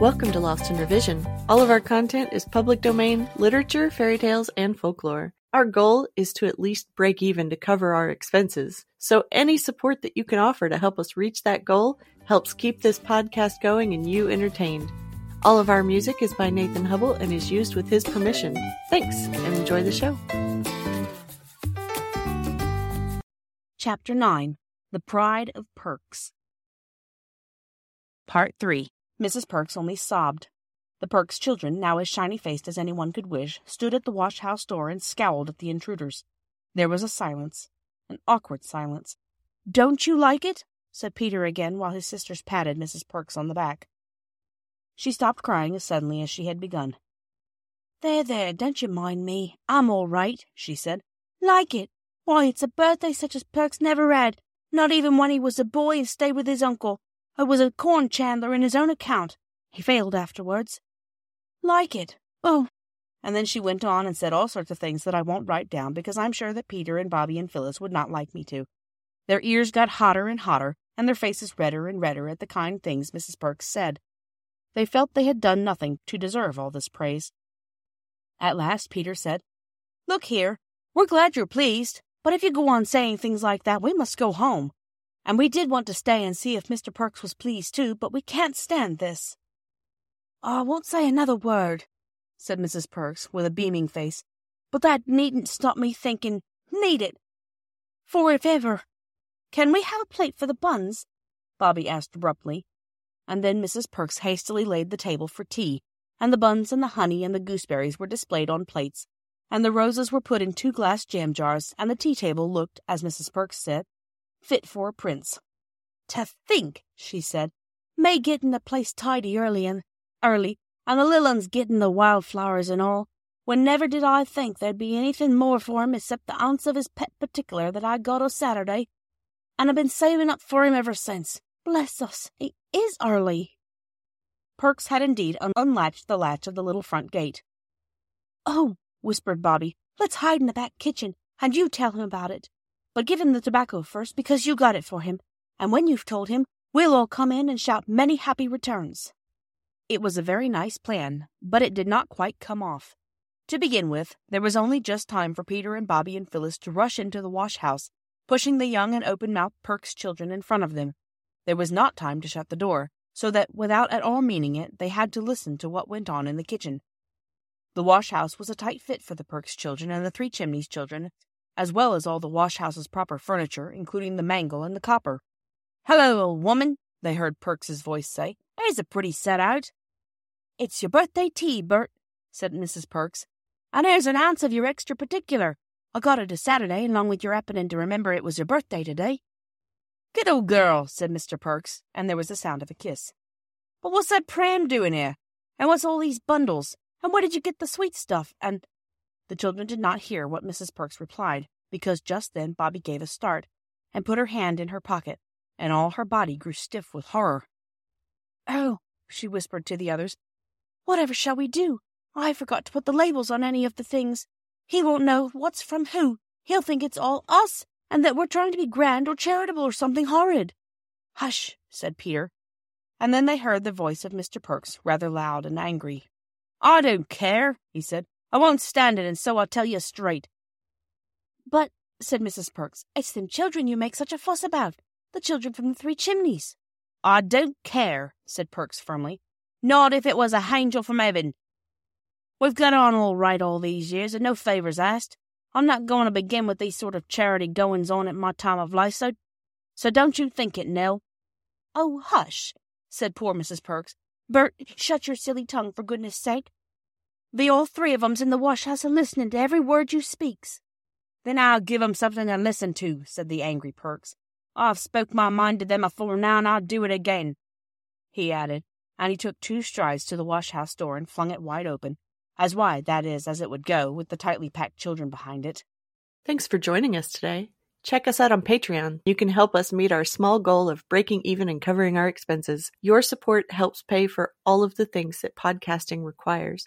Welcome to Lost in Revision. All of our content is public domain, literature, fairy tales, and folklore. Our goal is to at least break even to cover our expenses. So any support that you can offer to help us reach that goal helps keep this podcast going and you entertained. All of our music is by Nathan Hubble and is used with his permission. Thanks and enjoy the show. Chapter 9 The Pride of Perks. Part 3 Mrs. Perks only sobbed. The Perks children, now as shiny faced as anyone could wish, stood at the wash house door and scowled at the intruders. There was a silence, an awkward silence. Don't you like it? said Peter again while his sisters patted Mrs. Perks on the back. She stopped crying as suddenly as she had begun. There, there, don't you mind me. I'm all right, she said. Like it? Why, it's a birthday such as Perks never had, not even when he was a boy and stayed with his uncle. I was a corn chandler in his own account. He failed afterwards. Like it? Oh. And then she went on and said all sorts of things that I won't write down because I'm sure that Peter and Bobby and Phyllis would not like me to. Their ears got hotter and hotter, and their faces redder and redder at the kind things Mrs. Perks said. They felt they had done nothing to deserve all this praise. At last Peter said, Look here, we're glad you're pleased, but if you go on saying things like that, we must go home. And we did want to stay and see if Mr. Perks was pleased too, but we can't stand this. Oh, I won't say another word, said Mrs. Perks, with a beaming face, but that needn't stop me thinking, need it? For if ever. Can we have a plate for the buns? Bobby asked abruptly. And then Mrs. Perks hastily laid the table for tea, and the buns and the honey and the gooseberries were displayed on plates, and the roses were put in two glass jam jars, and the tea table looked, as Mrs. Perks said, fit for a prince. To think, she said, May getting the place tidy early and early, and the little uns getting the wildflowers and all, when never did I think there'd be anything more for him except the ounce of his pet particular that I got o' Saturday, and I've been saving up for him ever since. Bless us, he is early. Perks had indeed un- unlatched the latch of the little front gate. Oh, whispered Bobby, let's hide in the back kitchen, and you tell him about it. But give him the tobacco first, because you got it for him. And when you've told him, we'll all come in and shout many happy returns. It was a very nice plan, but it did not quite come off. To begin with, there was only just time for Peter and Bobby and Phyllis to rush into the wash house, pushing the young and open mouthed Perks children in front of them. There was not time to shut the door, so that, without at all meaning it, they had to listen to what went on in the kitchen. The wash house was a tight fit for the Perks children and the Three Chimneys children, as well as all the wash house's proper furniture, including the mangle and the copper. Hello, old woman, they heard Perks's voice say. There's a pretty set out. It's your birthday tea, Bert, said Mrs. Perks. And here's an ounce of your extra particular. I got it a Saturday, along with your happening to remember it was your birthday today. Good old girl, said Mr. Perks, and there was the sound of a kiss. But what's that pram doing here? And what's all these bundles? And where did you get the sweet stuff? And the children did not hear what Mrs. Perks replied, because just then Bobby gave a start and put her hand in her pocket, and all her body grew stiff with horror. Oh, she whispered to the others, whatever shall we do? I forgot to put the labels on any of the things. He won't know what's from who. He'll think it's all us, and that we're trying to be grand or charitable or something horrid. Hush, said Peter. And then they heard the voice of Mr. Perks, rather loud and angry. I don't care, he said. I won't stand it, and so I'll tell you straight. But, said Mrs. Perks, it's them children you make such a fuss about. The children from the Three Chimneys. I don't care, said Perks firmly. Not if it was a hangel from heaven. We've got on all right all these years, and no favours asked. I'm not going to begin with these sort of charity goings on at my time of life, so, so don't you think it, Nell. Oh, hush, said poor Mrs. Perks. Bert, shut your silly tongue, for goodness sake. The all three of 'em's in the wash house a listening to every word you speaks. Then I'll give 'em something to listen to, said the angry Perks. I've spoke my mind to them afore now, and I'll do it again, he added, and he took two strides to the wash house door and flung it wide open, as wide, that is, as it would go, with the tightly packed children behind it. Thanks for joining us today. Check us out on Patreon. You can help us meet our small goal of breaking even and covering our expenses. Your support helps pay for all of the things that podcasting requires